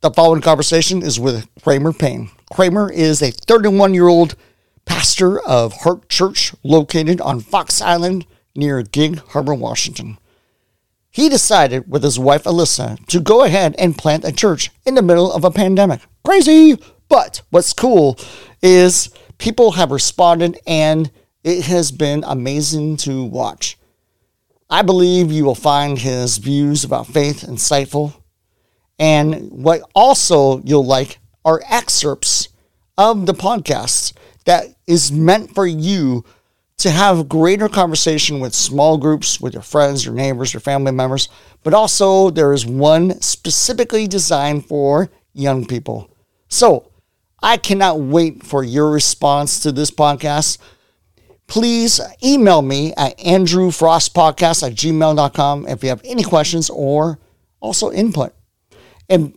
The following conversation is with Kramer Payne. Kramer is a 31 year old pastor of Heart Church located on Fox Island near Gig Harbor, Washington. He decided with his wife Alyssa to go ahead and plant a church in the middle of a pandemic. Crazy! But what's cool is people have responded and it has been amazing to watch. I believe you will find his views about faith insightful. And what also you'll like are excerpts of the podcast that is meant for you to have greater conversation with small groups, with your friends, your neighbors, your family members. But also, there is one specifically designed for young people. So, I cannot wait for your response to this podcast please email me at andrewfrostpodcast at gmail.com if you have any questions or also input. And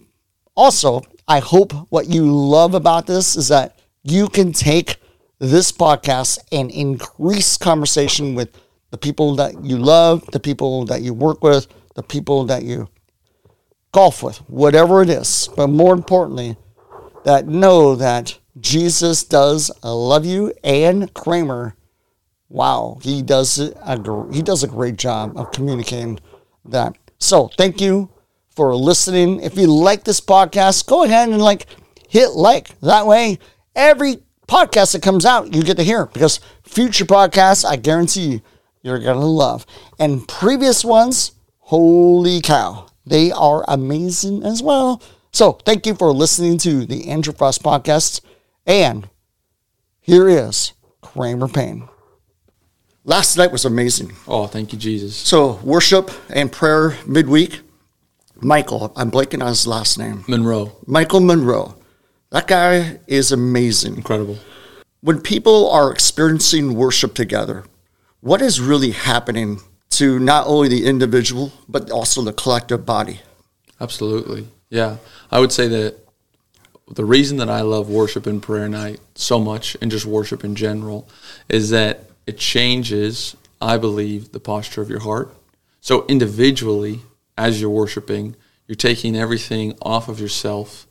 also, I hope what you love about this is that you can take this podcast and increase conversation with the people that you love, the people that you work with, the people that you golf with, whatever it is. But more importantly, that know that Jesus does love you and Kramer wow, he does a he does a great job of communicating that. So thank you for listening. If you like this podcast, go ahead and like hit like. That way, every podcast that comes out, you get to hear because future podcasts, I guarantee you, you're gonna love. And previous ones, holy cow, they are amazing as well. So thank you for listening to the Andrew Frost podcast. And here is Kramer Payne. Last night was amazing. Oh, thank you, Jesus. So, worship and prayer midweek. Michael, I'm blanking on his last name. Monroe. Michael Monroe. That guy is amazing. Incredible. When people are experiencing worship together, what is really happening to not only the individual, but also the collective body? Absolutely. Yeah. I would say that the reason that I love worship and prayer night so much and just worship in general is that it changes, I believe, the posture of your heart. So individually, as you're worshiping, you're taking everything off of yourself.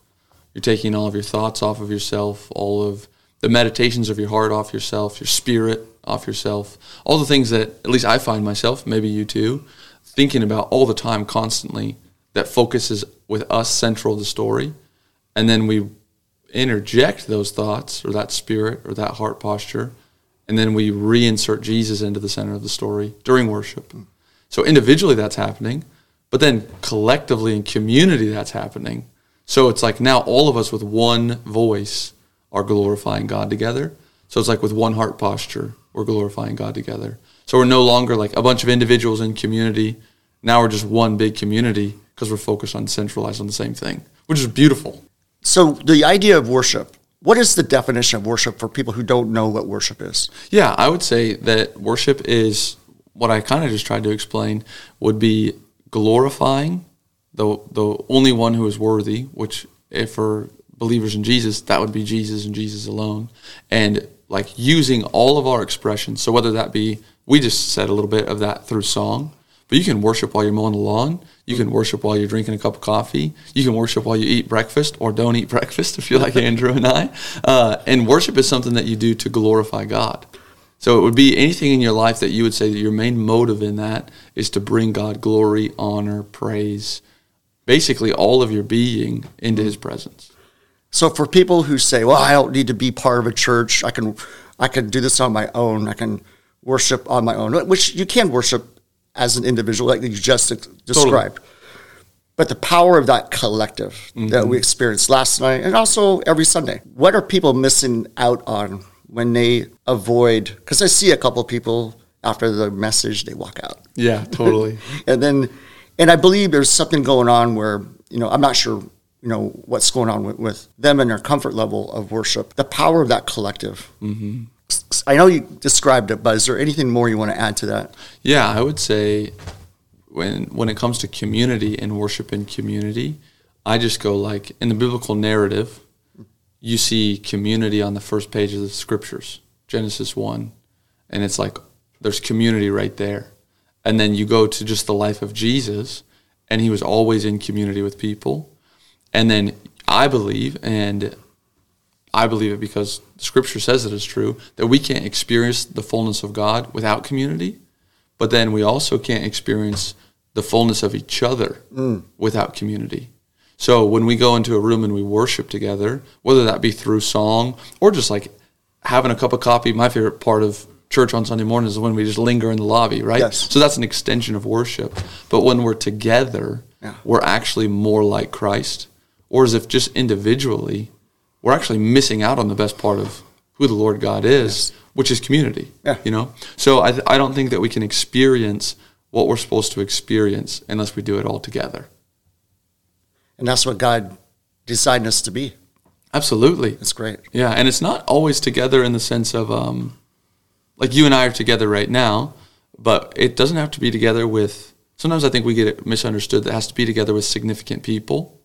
You're taking all of your thoughts off of yourself, all of the meditations of your heart off yourself, your spirit off yourself, all the things that at least I find myself, maybe you too, thinking about all the time constantly that focuses with us central the story. And then we interject those thoughts or that spirit or that heart posture and then we reinsert Jesus into the center of the story during worship. So individually that's happening, but then collectively in community that's happening. So it's like now all of us with one voice are glorifying God together. So it's like with one heart posture, we're glorifying God together. So we're no longer like a bunch of individuals in community. Now we're just one big community because we're focused on centralized on the same thing, which is beautiful. So the idea of worship, what is the definition of worship for people who don't know what worship is? Yeah, I would say that worship is what I kind of just tried to explain would be glorifying the the only one who is worthy, which if for believers in Jesus, that would be Jesus and Jesus alone. And like using all of our expressions. So whether that be we just said a little bit of that through song, but you can worship while you're mowing the lawn. You can worship while you're drinking a cup of coffee. You can worship while you eat breakfast or don't eat breakfast if you're like Andrew and I. Uh, and worship is something that you do to glorify God. So it would be anything in your life that you would say that your main motive in that is to bring God glory, honor, praise, basically all of your being into His presence. So for people who say, "Well, I don't need to be part of a church. I can, I can do this on my own. I can worship on my own," which you can worship as an individual, like you just described. Totally. But the power of that collective mm-hmm. that we experienced last night and also every Sunday. What are people missing out on when they avoid? Because I see a couple people after the message, they walk out. Yeah, totally. and then, and I believe there's something going on where, you know, I'm not sure you know what's going on with, with, them and their comfort level of worship the power of that collective mm-hmm. I know you described it, but is there anything more you want to add to that? Yeah, I would say when when it comes to community and worship in community, I just go like in the biblical narrative, you see community on the first page of the scriptures, Genesis 1, and it's like there's community right there. And then you go to just the life of Jesus, and he was always in community with people. And then I believe, and I believe it because the scripture says it is true, that we can't experience the fullness of God without community, but then we also can't experience the fullness of each other mm. without community. So when we go into a room and we worship together, whether that be through song or just like having a cup of coffee, my favorite part of church on Sunday morning is when we just linger in the lobby, right? Yes. So that's an extension of worship. But when we're together, yeah. we're actually more like Christ. Or as if just individually, we're actually missing out on the best part of who the Lord God is, yes. which is community. Yeah. You know? So I, th- I don't think that we can experience what we're supposed to experience unless we do it all together. And that's what God designed us to be. Absolutely. That's great. Yeah. And it's not always together in the sense of, um, like you and I are together right now, but it doesn't have to be together with, sometimes I think we get it misunderstood that it has to be together with significant people.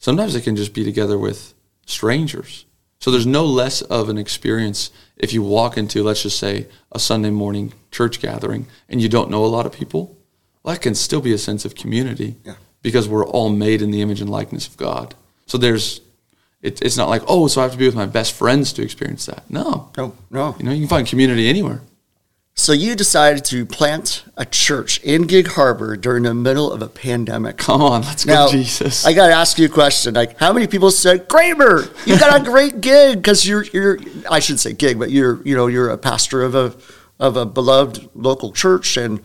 Sometimes it can just be together with strangers. So there's no less of an experience if you walk into, let's just say, a Sunday morning church gathering and you don't know a lot of people. Well, that can still be a sense of community yeah. Because we're all made in the image and likeness of God. So there's, it, it's not like, oh, so I have to be with my best friends to experience that. No. No, no. You know, you can find community anywhere. So you decided to plant a church in Gig Harbor during the middle of a pandemic. Come on, let's go, now, Jesus. I got to ask you a question. Like, how many people said, "Kramer, you got a great gig"? Because you're, you're, I should say gig, but you're, you know, you're a pastor of a, of a beloved local church, and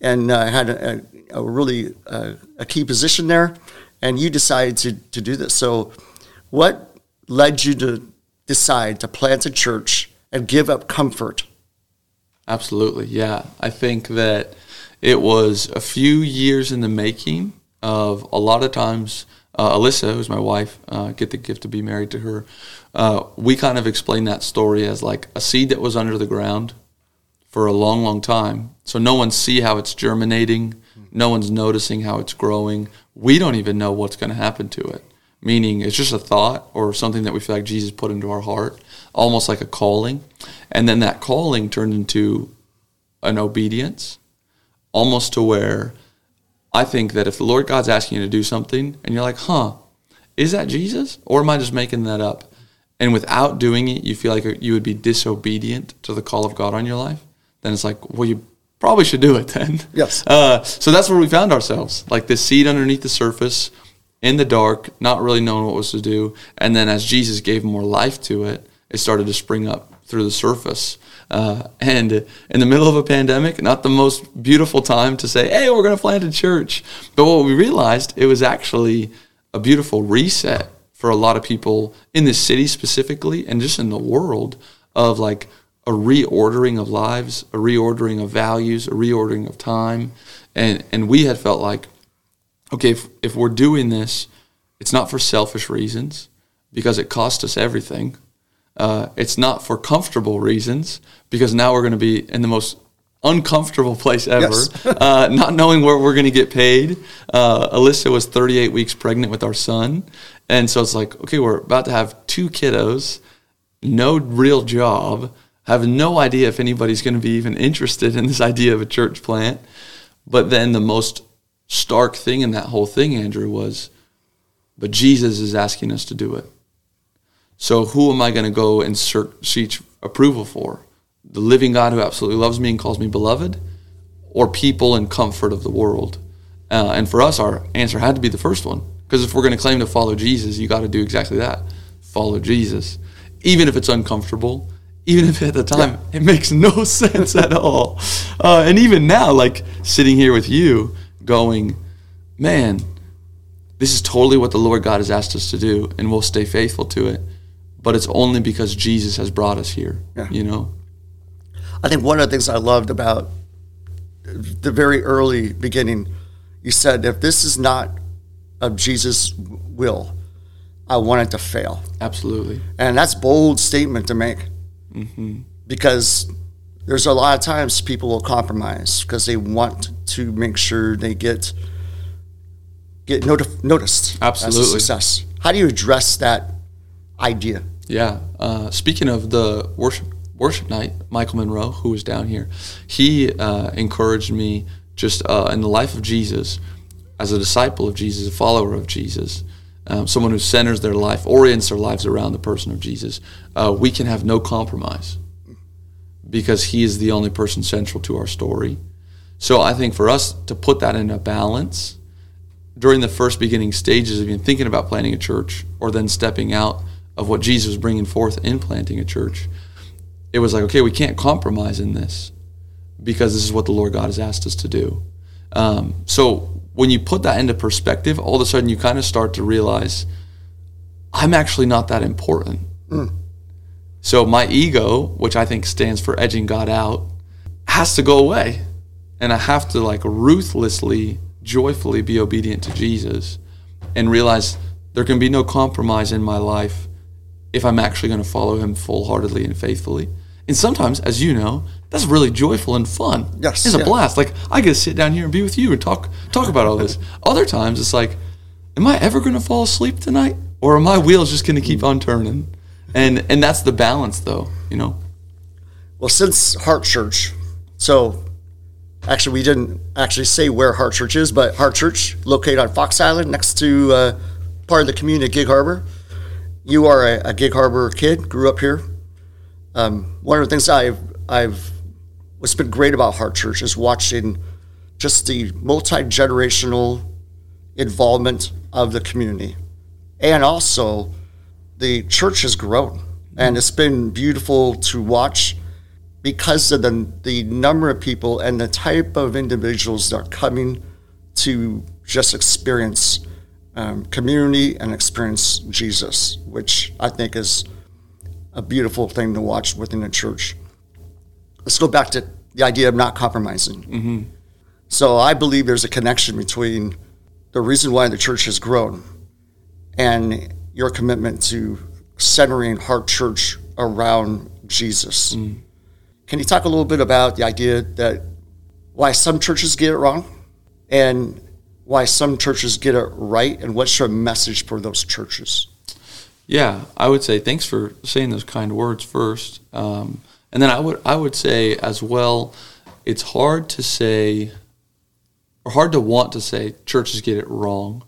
and uh, had a, a really uh, a key position there, and you decided to to do this. So, what led you to decide to plant a church and give up comfort? Absolutely, yeah. I think that it was a few years in the making of a lot of times. Uh, Alyssa, who's my wife, uh, get the gift to be married to her. Uh, we kind of explain that story as like a seed that was under the ground for a long, long time. So no one see how it's germinating. No one's noticing how it's growing. We don't even know what's going to happen to it. Meaning, it's just a thought or something that we feel like Jesus put into our heart, almost like a calling. And then that calling turned into an obedience, almost to where I think that if the Lord God's asking you to do something and you're like, huh, is that Jesus? Or am I just making that up? And without doing it, you feel like you would be disobedient to the call of God on your life, then it's like, well, you probably should do it then. Yes. Uh, so that's where we found ourselves, like this seed underneath the surface, in the dark, not really knowing what was to do. And then as Jesus gave more life to it, it started to spring up through the surface. Uh, and in the middle of a pandemic, not the most beautiful time to say, hey, we're going to plant a church. But what we realized, it was actually a beautiful reset for a lot of people in this city specifically and just in the world of like a reordering of lives, a reordering of values, a reordering of time. And, and we had felt like, okay, if, if we're doing this, it's not for selfish reasons because it cost us everything uh, it's not for comfortable reasons because now we're going to be in the most uncomfortable place ever, yes. uh, not knowing where we're going to get paid. Uh, Alyssa was 38 weeks pregnant with our son. And so it's like, okay, we're about to have two kiddos, no real job, have no idea if anybody's going to be even interested in this idea of a church plant. But then the most stark thing in that whole thing, Andrew, was, but Jesus is asking us to do it. So who am I going to go and seek approval for? The living God who absolutely loves me and calls me beloved, or people and comfort of the world? Uh, and for us, our answer had to be the first one. Because if we're going to claim to follow Jesus, you got to do exactly that follow Jesus. Even if it's uncomfortable, even if at the time yeah. it makes no sense at all. Uh, and even now, like sitting here with you, going, man, this is totally what the Lord God has asked us to do, and we'll stay faithful to it but it's only because Jesus has brought us here. Yeah. You know. I think one of the things I loved about the very early beginning, you said, if this is not of Jesus' will, I want it to fail. Absolutely. And that's bold statement to make. Mm-hmm. Because there's a lot of times people will compromise because they want to make sure they get get not- noticed Absolutely. success. How do you address that idea? Yeah. Uh, speaking of the worship worship night, Michael Monroe, who was down here, he uh, encouraged me just uh, in the life of Jesus, as a disciple of Jesus, a follower of Jesus. Um, someone who centers their life, orients their lives around the person of Jesus, uh, we can have no compromise because he is the only person central to our story. So I think for us to put that in a balance during the first beginning stages of even thinking about planting a church or then stepping out of what Jesus was bringing forth in planting a church, it was like, okay, we can't compromise in this because this is what the Lord God has asked us to do. Um, so when you put that into perspective, all of a sudden you kind of start to realize I'm actually not that important. Mm. So my ego, which I think stands for edging God out, has to go away. And I have to like ruthlessly, joyfully be obedient to Jesus and realize there can be no compromise in my life if I'm actually going to follow him full heartedly and faithfully. And sometimes, as you know, that's really joyful and fun. Yes, it's a blast. Like I get to sit down here and be with you and talk talk about all this. Other times, it's like, am I ever going to fall asleep tonight, or are my wheels just going to keep on turning? And and that's the balance, though. You know. Well, since Heart Church, so actually we didn't actually say where Heart Church is, but Heart Church located on Fox Island, next to uh, part of the community of Gig Harbor. You are a, a Gig Harbor kid, grew up here. Um, one of the things I've I've what's been great about Heart Church is watching just the multi generational involvement of the community, and also the church has grown, and it's been beautiful to watch because of the the number of people and the type of individuals that are coming to just experience um, community and experience Jesus, which I think is a beautiful thing to watch within the church. Let's go back to the idea of not compromising. Mm-hmm. So I believe there's a connection between the reason why the church has grown and your commitment to centering Heart Church around Jesus. Mm. Can you talk a little bit about the idea that why some churches get it wrong and why some churches get it right and what's your message for those churches? Yeah, I would say thanks for saying those kind words first, um, and then I would I would say as well, it's hard to say, or hard to want to say churches get it wrong,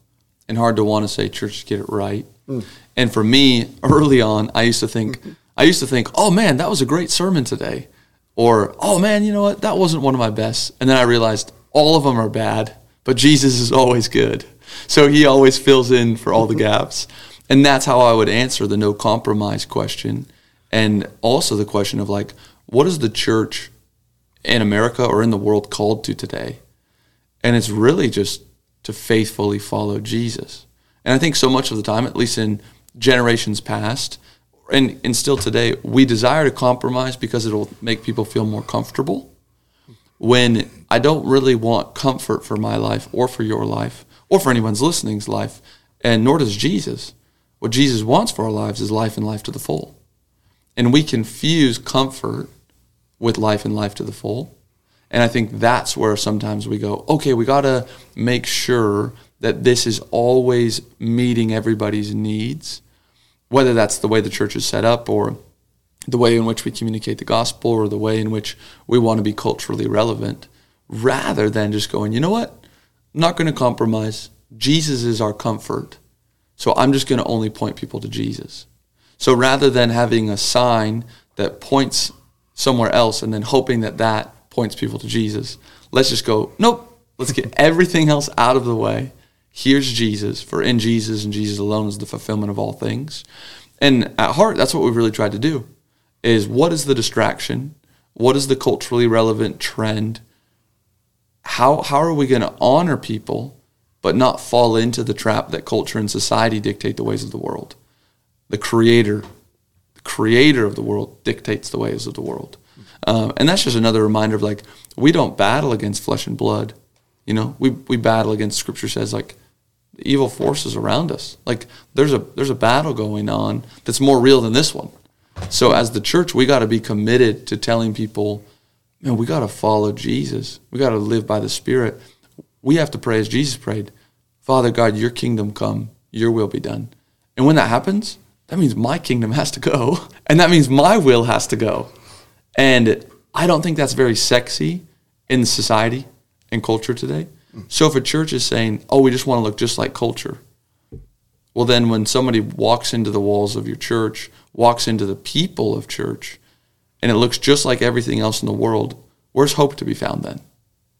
and hard to want to say churches get it right. Mm. And for me, early on, I used to think I used to think, oh man, that was a great sermon today, or oh man, you know what, that wasn't one of my best, and then I realized all of them are bad, but Jesus is always good, so He always fills in for all the gaps. And that's how I would answer the no compromise question. And also the question of like, what is the church in America or in the world called to today? And it's really just to faithfully follow Jesus. And I think so much of the time, at least in generations past, and, and still today, we desire to compromise because it'll make people feel more comfortable. When I don't really want comfort for my life or for your life or for anyone's listening's life, and nor does Jesus. What Jesus wants for our lives is life and life to the full. And we confuse comfort with life and life to the full. And I think that's where sometimes we go, okay, we got to make sure that this is always meeting everybody's needs, whether that's the way the church is set up or the way in which we communicate the gospel or the way in which we want to be culturally relevant, rather than just going, you know what? I'm not going to compromise. Jesus is our comfort. So I'm just going to only point people to Jesus. So rather than having a sign that points somewhere else and then hoping that that points people to Jesus, let's just go, nope, let's get everything else out of the way. Here's Jesus, for in Jesus and Jesus alone is the fulfillment of all things. And at heart, that's what we've really tried to do is what is the distraction? What is the culturally relevant trend? How, how are we going to honor people but not fall into the trap that culture and society dictate the ways of the world. The creator, the creator of the world dictates the ways of the world. Um, and that's just another reminder of like, we don't battle against flesh and blood. You know, we, we battle against scripture says like evil forces around us. Like there's a, there's a battle going on that's more real than this one. So as the church, we got to be committed to telling people, man, we got to follow Jesus. We got to live by the Spirit we have to pray as Jesus prayed Father God, your kingdom come, your will be done. And when that happens, that means my kingdom has to go, and that means my will has to go. And I don't think that's very sexy in society and culture today. So if a church is saying, oh, we just want to look just like culture, Well, then when somebody walks into the walls of your church, walks into the people of church, and it looks just like everything else in the world, where's hope to be found then?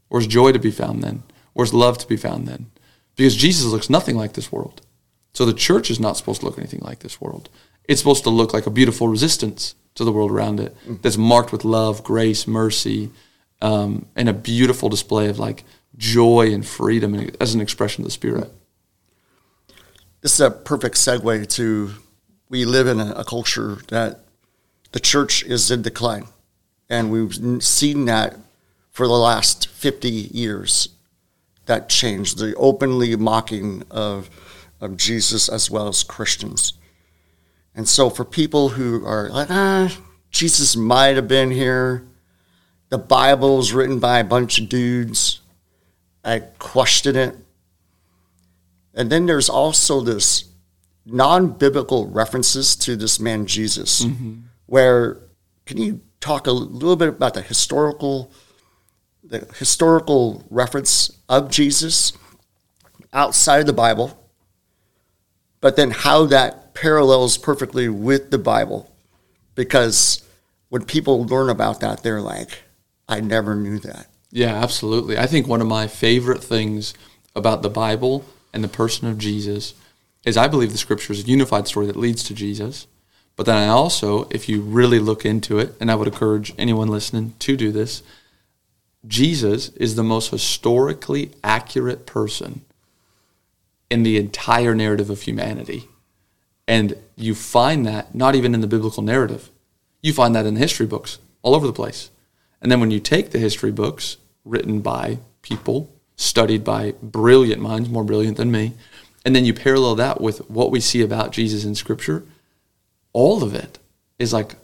Where's joy to be found then? Where's love to be found then? Because Jesus looks nothing like this world. So the church is not supposed to look anything like this world. It's supposed to look like a beautiful resistance to the world around it that's marked with love, grace, mercy, um, and a beautiful display of like joy and freedom as an expression of the Spirit. This is a perfect segue to we live in a, a culture that the church is in decline. And we've seen that for the last 50 years. That change, the openly mocking of, of Jesus as well as Christians. And so for people who are like, ah, Jesus might have been here, the Bible was written by a bunch of dudes, I question it. And then there's also this non-biblical references to this man Jesus, mm-hmm. where can you talk a little bit about the historical the historical reference of Jesus outside of the Bible, but then how that parallels perfectly with the Bible. Because when people learn about that, they're like, I never knew that. Yeah, absolutely. I think one of my favorite things about the Bible and the person of Jesus is I believe the scripture is a unified story that leads to Jesus. But then I also, if you really look into it, and I would encourage anyone listening to do this, Jesus is the most historically accurate person in the entire narrative of humanity. And you find that not even in the biblical narrative. You find that in the history books all over the place. And then when you take the history books written by people, studied by brilliant minds, more brilliant than me, and then you parallel that with what we see about Jesus in Scripture, all of it is like,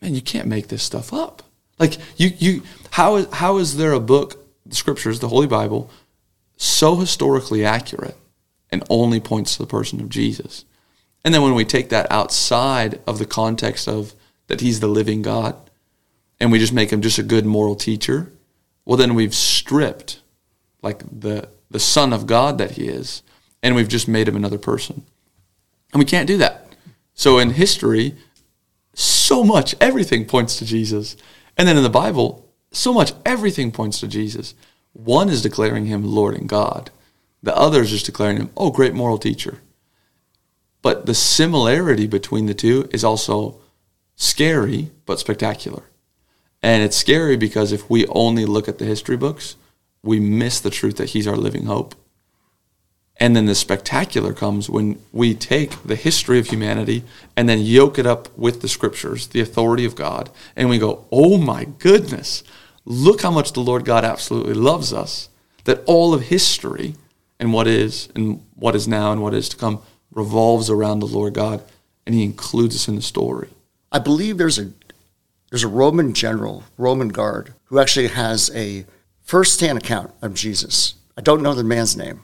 man, you can't make this stuff up. Like you, you, how is how is there a book, the Scriptures, the Holy Bible, so historically accurate and only points to the person of Jesus? And then when we take that outside of the context of that He's the living God, and we just make Him just a good moral teacher, well, then we've stripped like the the Son of God that He is and we've just made him another person. And we can't do that. So in history, so much, everything points to Jesus. And then in the Bible, so much, everything points to Jesus. One is declaring him Lord and God, the other is just declaring him, oh, great moral teacher. But the similarity between the two is also scary, but spectacular. And it's scary because if we only look at the history books, we miss the truth that he's our living hope. And then the spectacular comes when we take the history of humanity and then yoke it up with the scriptures, the authority of God, and we go, oh my goodness, look how much the Lord God absolutely loves us. That all of history and what is and what is now and what is to come revolves around the Lord God, and He includes us in the story. I believe there's a there's a Roman general, Roman guard, who actually has a first-hand account of Jesus. I don't know the man's name,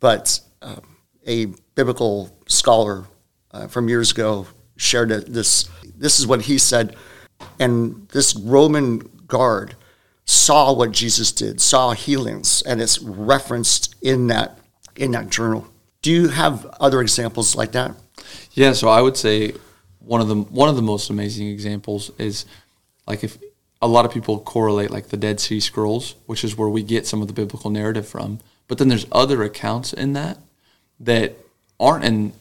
but uh, a biblical scholar uh, from years ago shared this. This is what he said, and this Roman guard saw what Jesus did, saw healings, and it's referenced in that in that journal. Do you have other examples like that? Yeah, so I would say one of the one of the most amazing examples is like if a lot of people correlate like the Dead Sea Scrolls, which is where we get some of the biblical narrative from. But then there's other accounts in that that aren't in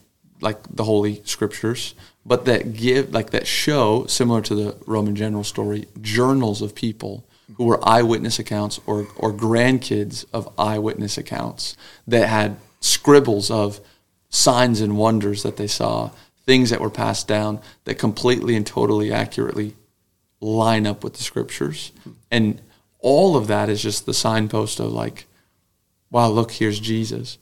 like the holy scriptures, but that give like that show similar to the Roman general story, journals of people who were eyewitness accounts or or grandkids of eyewitness accounts that had scribbles of signs and wonders that they saw, things that were passed down that completely and totally accurately line up with the scriptures. And all of that is just the signpost of like wow, look, here's Jesus.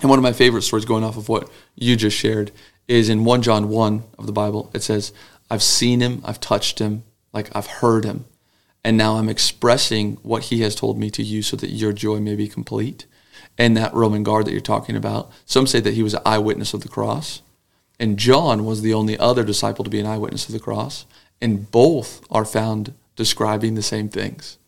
And one of my favorite stories going off of what you just shared is in 1 John 1 of the Bible. It says, I've seen him, I've touched him, like I've heard him. And now I'm expressing what he has told me to you so that your joy may be complete. And that Roman guard that you're talking about, some say that he was an eyewitness of the cross. And John was the only other disciple to be an eyewitness of the cross. And both are found describing the same things,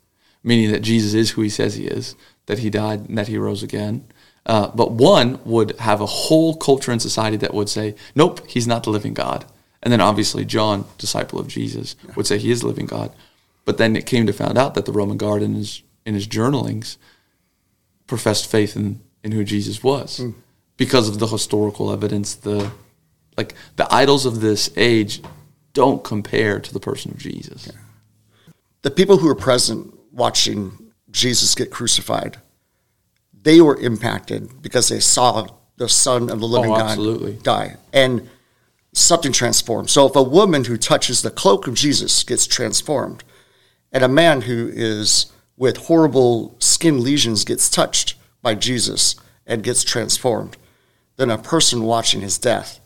meaning that Jesus is who he says he is, that he died and that he rose again. Uh, but one would have a whole culture and society that would say, nope, he's not the living God. And then obviously John, disciple of Jesus, would say he is the living God. But then it came to find out that the Roman guard in his in his journalings professed faith in, in who Jesus was mm. because of the historical evidence, the like the idols of this age don't compare to the person of Jesus. Yeah. The people who were present watching Jesus get crucified, they were impacted because they saw the Son of the living oh, God die. And something transformed. So if a woman who touches the cloak of Jesus gets transformed, and a man who is with horrible skin lesions gets touched by Jesus and gets transformed, then a person watching his death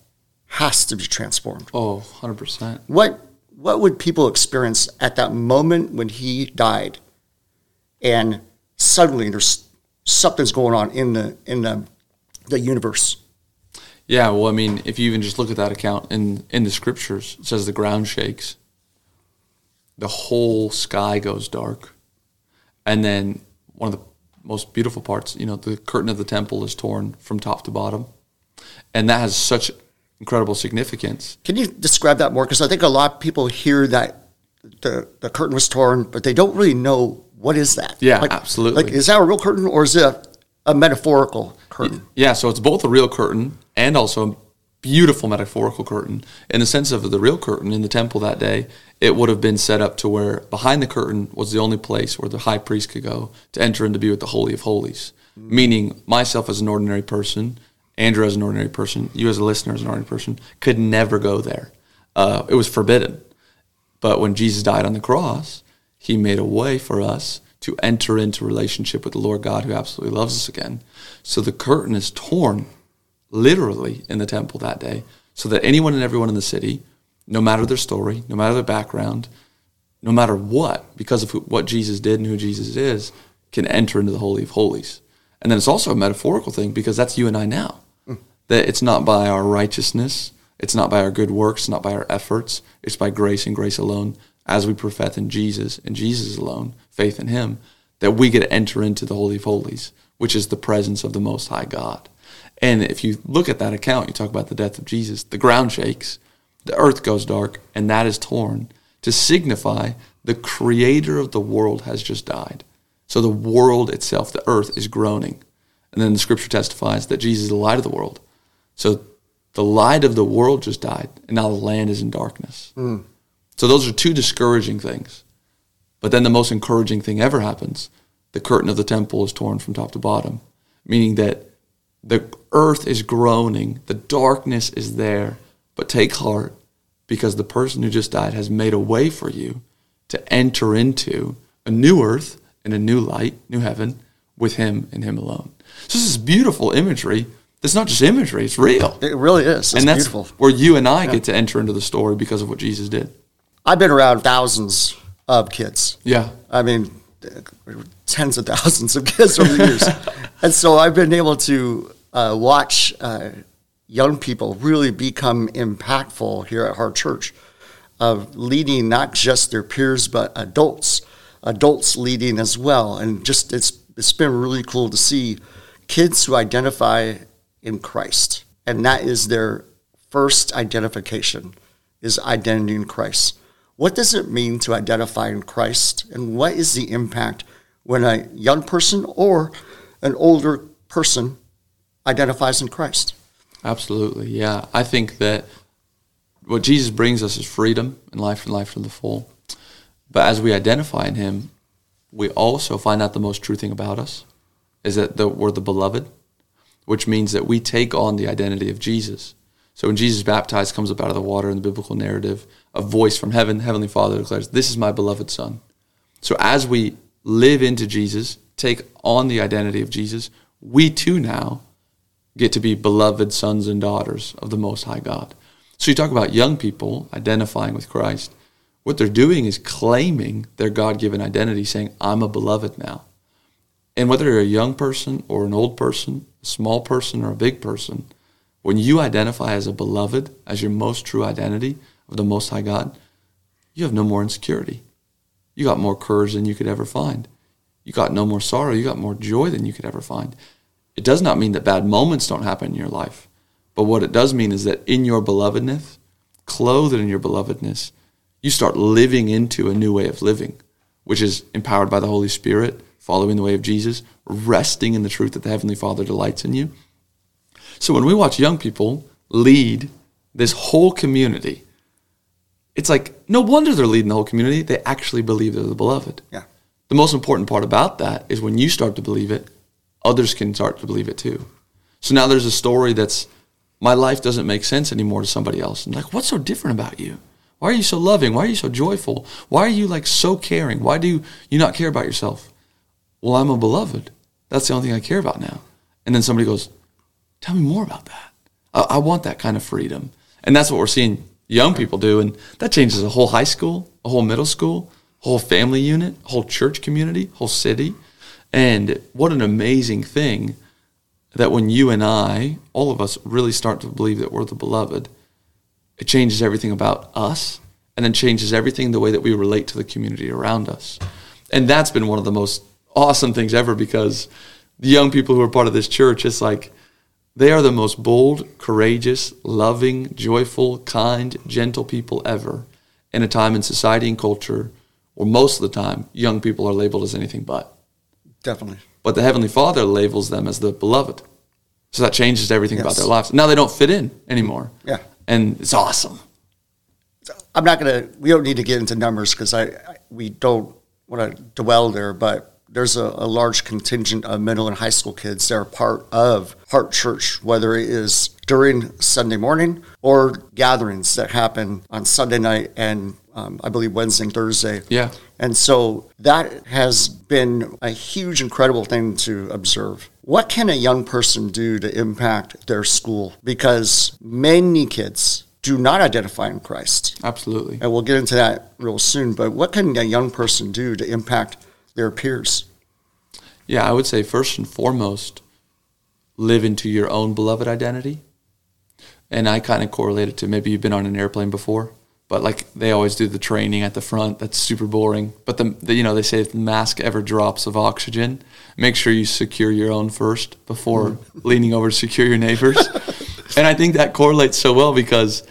has to be transformed. Oh, 100%. What what would people experience at that moment when he died and suddenly there's something's going on in the in the the universe? Yeah, well, I mean, if you even just look at that account in in the scriptures, it says the ground shakes, the whole sky goes dark, and then one of the most beautiful parts, you know, the curtain of the temple is torn from top to bottom, and that has such incredible significance. Can you describe that more? Because I think a lot of people hear that the the curtain was torn, but they don't really know what is that. Yeah, like, absolutely. Like, is that a real curtain or is it a, a metaphorical curtain? Yeah, so it's both a real curtain and also a beautiful metaphorical curtain. In the sense of the real curtain in the temple that day, it would have been set up to where behind the curtain was the only place where the high priest could go to enter and to be with the Holy of Holies. Mm-hmm. Meaning, myself as an ordinary person, Andrew as an ordinary person, you as a listener as an ordinary person, could never go there. Uh, it was forbidden. But when Jesus died on the cross, he made a way for us to enter into relationship with the Lord God who absolutely loves us again. So the curtain is torn literally in the temple that day so that anyone and everyone in the city, no matter their story, no matter their background, no matter what, because of who, what Jesus did and who Jesus is, can enter into the Holy of Holies. And then it's also a metaphorical thing because that's you and I now. Mm. That it's not by our righteousness, it's not by our good works, not by our efforts, it's by grace and grace alone as we profess in Jesus and Jesus alone, faith in Him, that we get to enter into the Holy of Holies, which is the presence of the Most High God. And if you look at that account, you talk about the death of Jesus, the ground shakes, the earth goes dark, and that is torn to signify the creator of the world has just died. So the world itself, the earth, is groaning. And then the scripture testifies that Jesus is the light of the world. So the light of the world just died, and now the land is in darkness. Mm. So those are two discouraging things. But then the most encouraging thing ever happens. The curtain of the temple is torn from top to bottom, meaning that the earth is groaning, the darkness is there, but take heart because the person who just died has made a way for you to enter into a new earth and a new light, new heaven with him and him alone. So this is beautiful imagery. It's not just imagery, it's real. It really is. It's and that's beautiful. where you and I yeah. get to enter into the story because of what Jesus did. I've been around thousands of kids. Yeah. I mean, tens of thousands of kids over the years. and so I've been able to uh, watch uh, young people really become impactful here at Heart Church, of leading not just their peers, but adults, adults leading as well. And just it's, it's been really cool to see kids who identify in Christ. And that is their first identification is identity in Christ. What does it mean to identify in Christ, and what is the impact when a young person or an older person identifies in Christ? Absolutely, yeah. I think that what Jesus brings us is freedom and life and life to the full. But as we identify in Him, we also find out the most true thing about us is that the, we're the beloved, which means that we take on the identity of Jesus. So when Jesus baptized, comes up out of the water in the biblical narrative, a voice from heaven, Heavenly Father declares, This is my beloved Son. So as we live into Jesus, take on the identity of Jesus, we too now get to be beloved sons and daughters of the Most High God. So you talk about young people identifying with Christ. What they're doing is claiming their God given identity, saying, I'm a beloved now. And whether you're a young person or an old person, small person or a big person, when you identify as a beloved, as your most true identity of the Most High God, you have no more insecurity. You got more courage than you could ever find. You got no more sorrow. You got more joy than you could ever find. it does not mean that bad moments don't happen in your life. But what it does mean is that in your belovedness, clothed in your belovedness, you start living into a new way of living, which is empowered by the Holy Spirit, following the way of Jesus, resting in the truth that the Heavenly Father delights in you. So when we watch young people lead this whole community, it's like no wonder they're leading the whole community. They actually believe they're the beloved. Yeah. The most important part about that is when you start to believe it, others can start to believe it too. So now there's a story that's my life doesn't make sense anymore to somebody else. And like, what's so different about you? Why are you so loving? Why are you so joyful? Why are you like so caring? Why do you not care about yourself? Well, I'm a beloved. That's the only thing I care about now. And then somebody goes, Tell me more about that. I, I want that kind of freedom. And that's what we're seeing young people do. And that changes a whole high school, a whole middle school, whole family unit, whole church community, whole city. And what an amazing thing that when you and I, all of us, really start to believe that we're the beloved, it changes everything about us and then changes everything the way that we relate to the community around us. And that's been one of the most awesome things ever because the young people who are part of this church, it's like they are the most bold, courageous, loving, joyful, kind, gentle people ever in a time in society and culture where most of the time young people are labeled as anything but. Definitely. But the Heavenly Father labels them as the beloved. So that changes everything Yes. about their lives. Now they don't fit in anymore. Yeah. And it's awesome. I'm not gonna. We don't need to get into numbers because I, I we don't want to dwell there. But there's a, a large contingent of middle and high school kids that are part of Heart Church, whether it is during Sunday morning or gatherings that happen on Sunday night and um, I believe Wednesday and Thursday. Yeah. And so that has been a huge, incredible thing to observe. What can a young person do to impact their school? Because many kids do not identify in Christ. Absolutely. And we'll get into that real soon. But what can a young person do to impact their peers? Yeah, I would say first and foremost, live into your own beloved identity. And I kind of correlate it to maybe you've been on an airplane before, but like they always do the training at the front. That's super boring. But the, the you know they say if the mask ever drops of oxygen, make sure you secure your own first before mm-hmm. leaning over to secure your neighbors. and I think that correlates so well because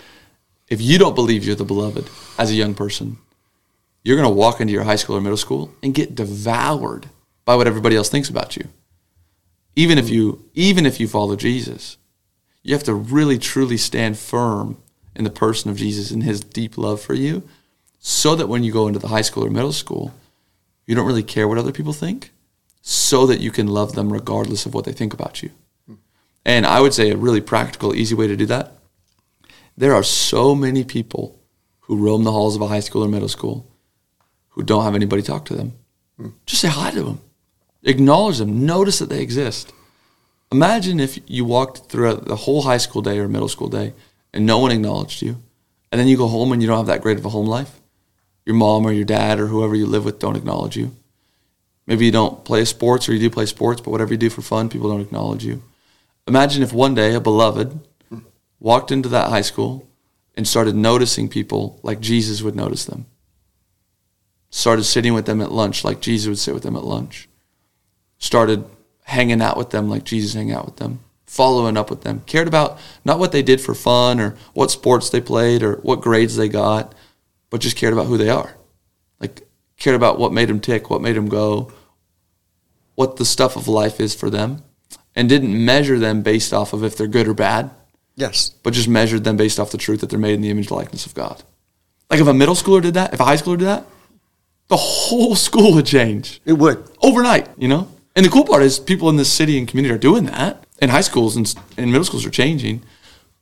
if you don't believe you're the beloved as a young person, you're going to walk into your high school or middle school and get devoured by what everybody else thinks about you. Even if mm. you even if you follow Jesus, you have to really truly stand firm in the person of Jesus and his deep love for you so that when you go into the high school or middle school, you don't really care what other people think so that you can love them regardless of what they think about you. Mm. And I would say a really practical easy way to do that. There are so many people who roam the halls of a high school or middle school who don't have anybody talk to them. Just say hi to them. Acknowledge them. Notice that they exist. Imagine if you walked throughout the whole high school day or middle school day and no one acknowledged you. And then you go home and you don't have that great of a home life. Your mom or your dad or whoever you live with don't acknowledge you. Maybe you don't play sports or you do play sports, but whatever you do for fun, people don't acknowledge you. Imagine if one day a beloved walked into that high school and started noticing people like Jesus would notice them. Started sitting with them at lunch like Jesus would sit with them at lunch. Started hanging out with them like Jesus hang out with them. Following up with them. Cared about not what they did for fun or what sports they played or what grades they got, but just cared about who they are. Like cared about what made them tick, what made them go, what the stuff of life is for them, and didn't measure them based off of if they're good or bad Yes. but just measured them based off the truth that they're made in the image and likeness of God. Like if a middle schooler did that, if a high schooler did that, the whole school would change It would. overnight, you know? And the cool part is people in this city and community are doing that. And high schools and, and middle schools are changing.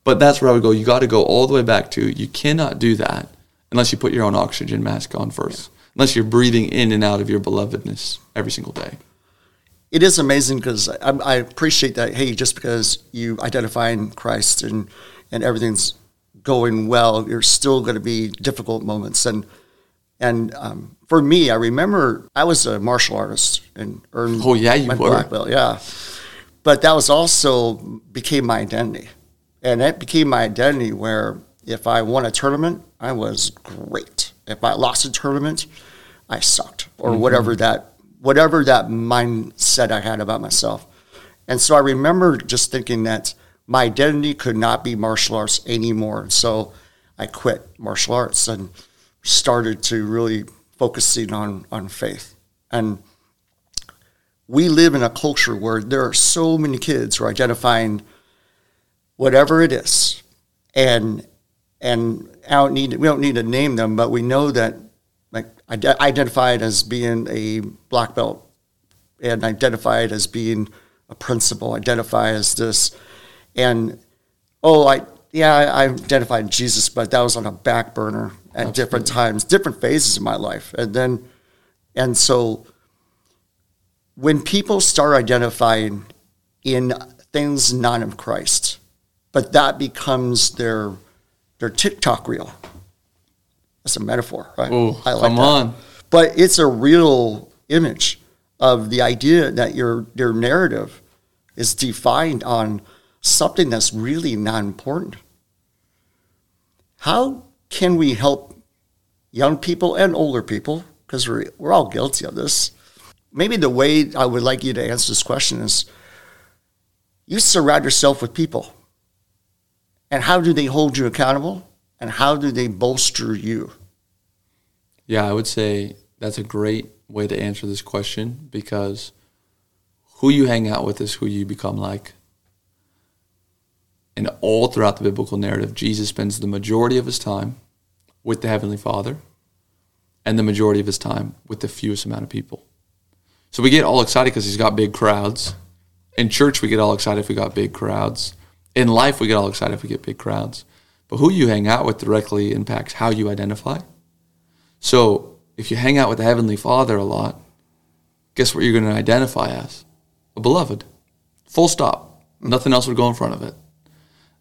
But that's where I would go. You got to go all the way back to you cannot do that unless you put your own oxygen mask on first, unless you're breathing in and out of your belovedness every single day. it is amazing because I, I appreciate that. Hey, just because you identify in Christ and and everything's going well, there's still going to be difficult moments. And and um, for me, I remember I was a martial artist and earned Oh, yeah, you my were. black belt. Yeah, but that was also became my identity, and that became my identity where if I won a tournament, I was great. If I lost a tournament, I sucked, or whatever that whatever that mindset I had about myself. And so I remember just thinking that my identity could not be martial arts anymore. So I quit martial arts and started to really focusing on, on faith. And we live in a culture where there are so many kids who are identifying whatever it is. And and I don't need we don't need to name them, but we know that like identified as being a black belt and identified as being a principal, identify as this. And oh, I yeah, I identified Jesus, but that was on a back burner at Absolutely. different times, different phases of my life. And then and so when people start identifying in things not of Christ, but that becomes their their TikTok reel. That's a metaphor, right? Ooh, I like come that. on. But it's a real image of the idea that your your narrative is defined on something that's really not important. How can we help young people and older people, because we're, we're all guilty of this, maybe the way I would like you to answer this question is you surround yourself with people. And how do they hold you accountable? And how do they bolster you? Yeah, I would say that's a great way to answer this question because who you hang out with is who you become like. And all throughout the biblical narrative, Jesus spends the majority of his time with the Heavenly Father and the majority of his time with the fewest amount of people. So we get all excited because he's got big crowds. In church, we get all excited if we got big crowds. In life, we get all excited if we get big crowds. But who you hang out with directly impacts how you identify. So if you hang out with the Heavenly Father a lot, guess what you're going to identify as? A beloved. Full stop. Nothing else would go in front of it.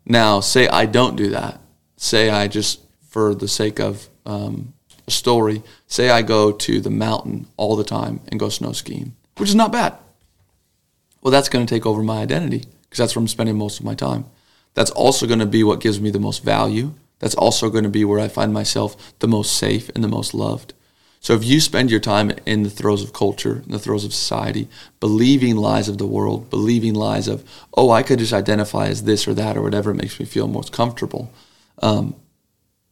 Now, say I don't do that. Say I just, for the sake of um, a story, say I go to the mountain all the time and go snow skiing, which is not bad. Well, that's going to take over my identity because that's where I'm spending most of my time. That's also going to be what gives me the most value. That's also going to be where I find myself the most safe and the most loved. So if you spend your time in the throes of culture, in the throes of society, believing lies of the world, believing lies of, oh, I could just identify as this or that or whatever makes me feel most comfortable, um,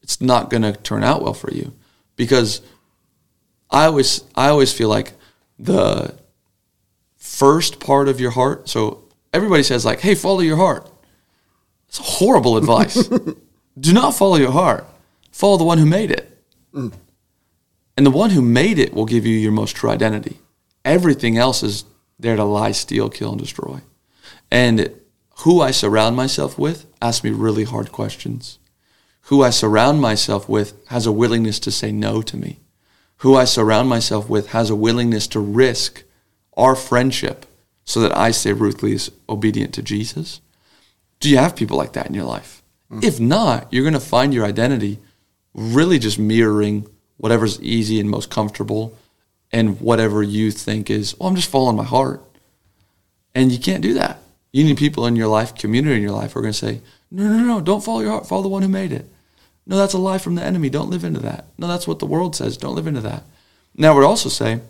it's not going to turn out well for you because I always I always feel like the first part of your heart. So everybody says like, "Hey, follow your heart." It's horrible advice. Do not follow your heart. Follow the one who made it. Mm. And the one who made it will give you your most true identity. Everything else is there to lie, steal, kill, and destroy. And who I surround myself with asks me really hard questions. Who I surround myself with has a willingness to say no to me. Who I surround myself with has a willingness to risk our friendship so that I stay ruthlessly obedient to Jesus. Do you have people like that in your life? Mm. If not, you're going to find your identity really just mirroring whatever's easy and most comfortable and whatever you think is, well, I'm just following my heart. And you can't do that. You need people in your life, community in your life, who are going to say, no, no, no, don't follow your heart, follow the one who made it. No, that's a lie from the enemy. Don't live into that. No, that's what the world says. Don't live into that. Now, I would also say,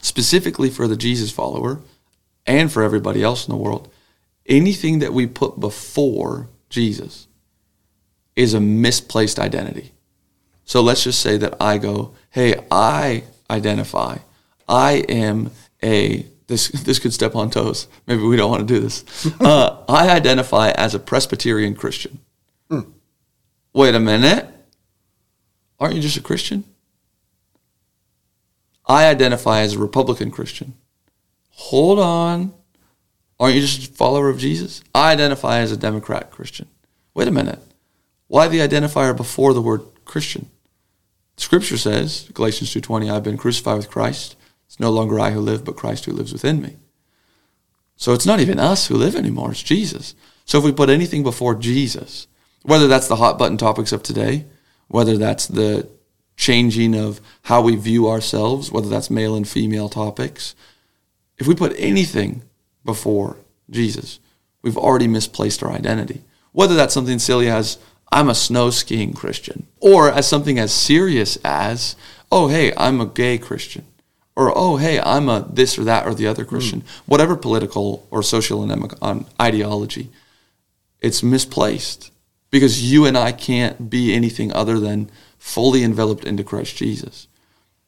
specifically for the Jesus follower and for everybody else in the world, anything that we put before Jesus is a misplaced identity. So let's just say that I go, hey, I identify, I am a this this could step on toes. Maybe we don't want to do this. Uh, I identify as a Presbyterian Christian. Mm. Wait a minute. Aren't you just a Christian? I identify as a Republican Christian. Hold on. Aren't you just a follower of Jesus? I identify as a Democrat Christian. Wait a minute. Why the identifier before the word Christian? Scripture says, Galatians 2.20, I've been crucified with Christ. It's no longer I who live, but Christ who lives within me. So it's not even us who live anymore, it's Jesus. So if we put anything before Jesus, whether that's the hot button topics of today, whether that's the changing of how we view ourselves, whether that's male and female topics. If we put anything before Jesus, we've already misplaced our identity. Whether that's something silly as, I'm a snow skiing Christian, or as something as serious as, oh, hey, I'm a gay Christian, or oh hey I'm a this or that or the other Christian, whatever political or social and um, ideology, it's misplaced. Because you and I can't be anything other than fully enveloped into Christ Jesus.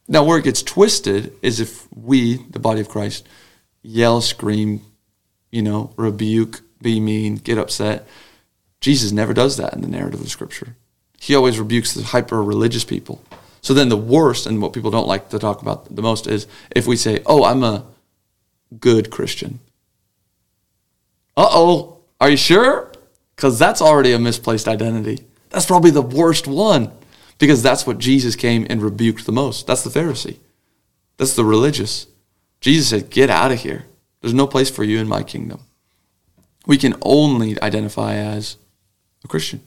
Now, where it gets twisted is if we, the body of Christ, yell, scream, you know, rebuke, be mean, get upset. Jesus never does that in the narrative of Scripture. He always rebukes the hyper religious people. So then the worst, and what people don't like to talk about the most, is if we say, Oh, I'm a good Christian. Uh oh, are you sure? Because that's already a misplaced identity. That's probably the worst one because that's what Jesus came and rebuked the most. That's the Pharisee. That's the religious. Jesus said, Get out of here. There's no place for you in my kingdom. We can only identify as a Christian,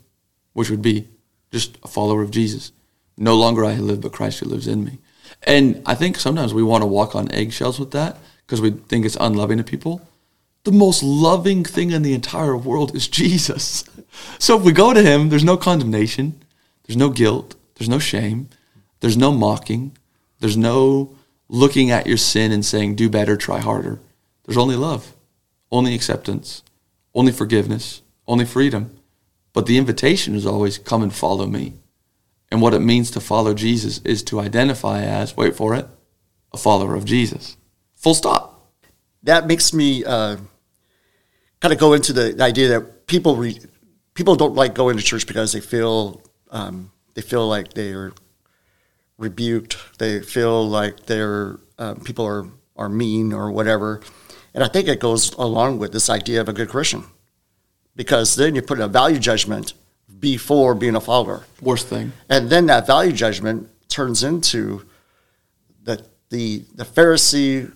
which would be just a follower of Jesus. No longer I live, but Christ who lives in me. And I think sometimes we want to walk on eggshells with that because we think it's unloving to people. The most loving thing in the entire world is Jesus. So if we go to him, there's no condemnation, there's no guilt, there's no shame, there's no mocking, there's no looking at your sin and saying, do better, try harder. There's only love, only acceptance, only forgiveness, only freedom. But the invitation is always come and follow me. And what it means to follow Jesus is to identify as, wait for it, a follower of Jesus. Full stop. That makes me uh, kind of go into the, the idea that people re, people don't like going to church because they feel um, they feel like they're rebuked. They feel like they're uh, people are are mean or whatever. And I think it goes along with this idea of a good Christian, because then you put a value judgment before being a follower. Worst thing. And then that value judgment turns into the the the Pharisee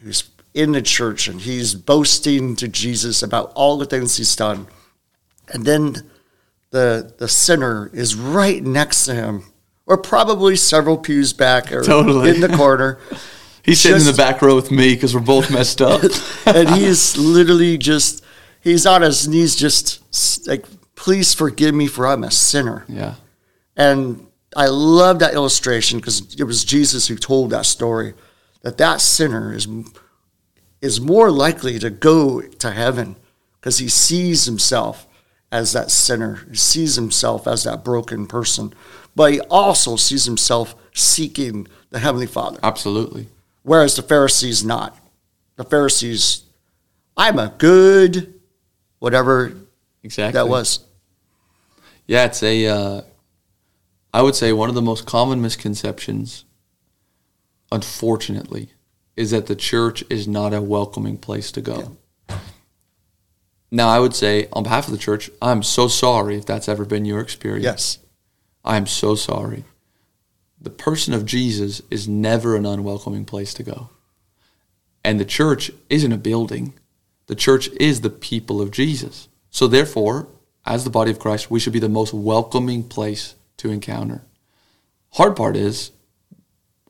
who's in the church and he's boasting to Jesus about all the things he's done. And then the the sinner is right next to him, or probably several pews back or Totally. in the corner. He's sitting in the back row with me because we're both messed up. and he's literally just he's on his knees just like please forgive me for i'm a sinner yeah. and i love that illustration because it was jesus who told that story that that sinner is is more likely to go to heaven because he sees himself as that sinner he sees himself as that broken person but he also sees himself seeking the heavenly father Absolutely. whereas the Pharisees not. The Pharisees, I'm a good, whatever Exactly. that was. Yeah, it's a. Uh, I would say one of the most common misconceptions, unfortunately, is that the church is not a welcoming place to go. Now, I would say, on behalf of the church, I'm so sorry if that's ever been your experience. Yes. I am so sorry. The person of Jesus is never an unwelcoming place to go. And the church isn't a building. The church is the people of Jesus. So therefore, as the body of Christ, we should be the most welcoming place to encounter. Hard part is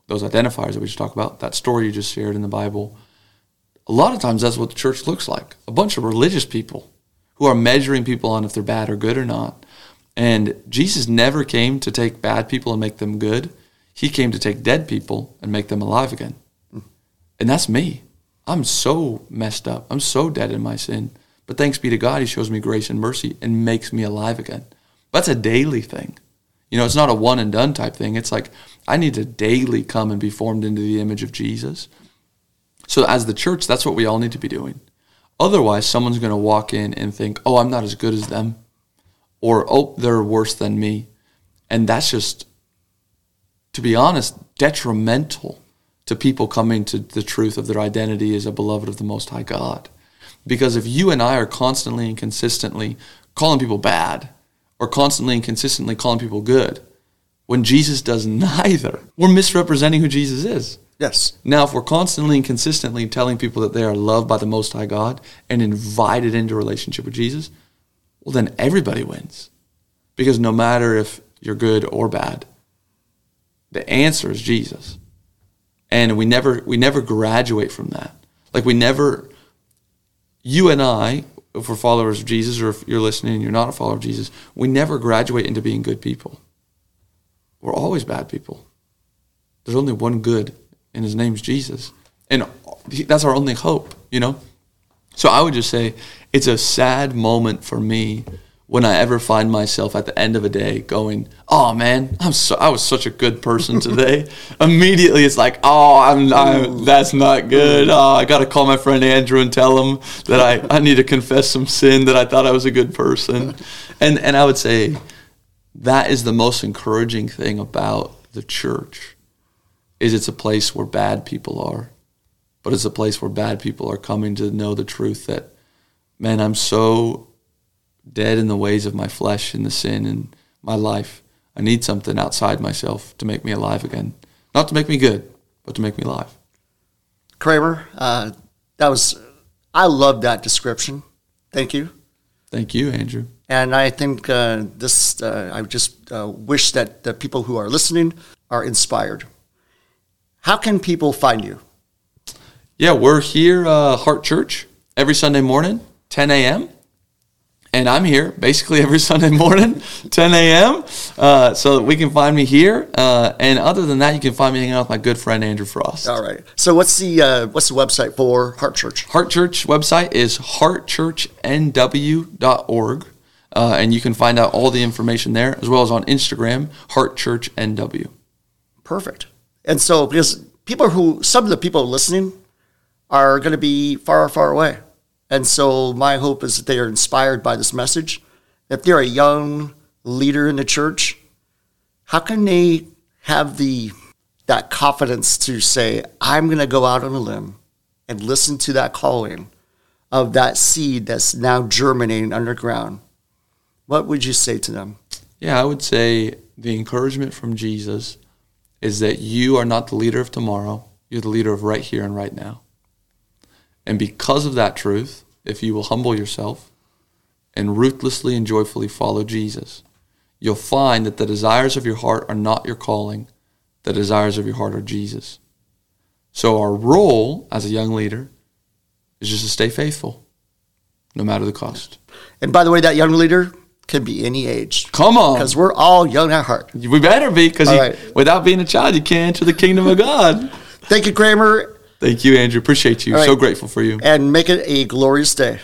those identifiers that we just talked about, that story you just shared in the Bible. A lot of times that's what the church looks like. A bunch of religious people who are measuring people on if they're bad or good or not. And Jesus never came to take bad people and make them good. He came to take dead people and make them alive again. And that's me. I'm so messed up. I'm so dead in my sin. But thanks be to God, He shows me grace and mercy and makes me alive again. That's a daily thing. You know, it's not a one and done type thing. It's like I need to daily come and be formed into the image of Jesus. So, as the church, that's what we all need to be doing. Otherwise, someone's going to walk in and think, oh, I'm not as good as them, or oh, they're worse than me. And that's just, to be honest, detrimental to people coming to the truth of their identity as a beloved of the Most High God. Because if you and I are constantly and consistently calling people bad, or constantly and consistently calling people good, when Jesus does neither, we're misrepresenting who Jesus is. Yes. Now, if we're constantly and consistently telling people that they are loved by the Most High God and invited into a relationship with Jesus, well, then everybody wins. Because no matter if you're good or bad, the answer is Jesus. And we never we never graduate from that. Like we never you and I, if we're followers of Jesus or if you're listening and you're not a follower of Jesus, we never graduate into being good people. We're always bad people. There's only one good and his name's Jesus. And that's our only hope, you know? So I would just say it's a sad moment for me when I ever find myself at the end of a day going, "Oh man, I'm so I was such a good person today." Immediately, it's like, "Oh, I'm, I'm that's not good. Oh, I got to call my friend Andrew and tell him that I, I need to confess some sin that I thought I was a good person." And and I would say that is the most encouraging thing about the church is it's a place where bad people are, but it's a place where bad people are coming to know the truth that, man, I'm so dead in the ways of my flesh and the sin in my life. I need something outside myself to make me alive again. Not to make me good, but to make me alive. Kramer, uh, that was, I love that description. Thank you. Thank you, Andrew. And I think uh, this, uh, I just uh, wish that the people who are listening are inspired. How can people find you? Yeah, we're here, uh, Heart Church, every Sunday morning, 10 a.m and I'm here basically every Sunday morning, 10 a.m. Uh, so that we can find me here. Uh, and other than that, you can find me hanging out with my good friend Andrew Frost. All right. So what's the uh, what's the website for Heart Church? Heart Church website is heartchurchnw.org. Uh, and you can find out all the information there, as well as on Instagram, Heart Church NW. Perfect. And so, because people who, some of the people listening are going to be far, far away. And so my hope is that they are inspired by this message. If they're a young leader in the church, how can they have the that confidence to say, I'm going to go out on a limb and listen to that calling of that seed that's now germinating underground? What would you say to them? Yeah, I would say the encouragement from Jesus is that you are not the leader of tomorrow, you're the leader of right here and right now. And because of that truth, if you will humble yourself and ruthlessly and joyfully follow Jesus, you'll find that the desires of your heart are not your calling, the desires of your heart are Jesus. So, our role as a young leader is just to stay faithful, no matter the cost. And by the way, that young leader can be any age. Come on. Because we're all young at heart. We better be, because right. without being a child, you can't enter the kingdom of God. Thank you, Kramer. Thank you, Andrew. Appreciate you. Right. So grateful for you. And make it a glorious day.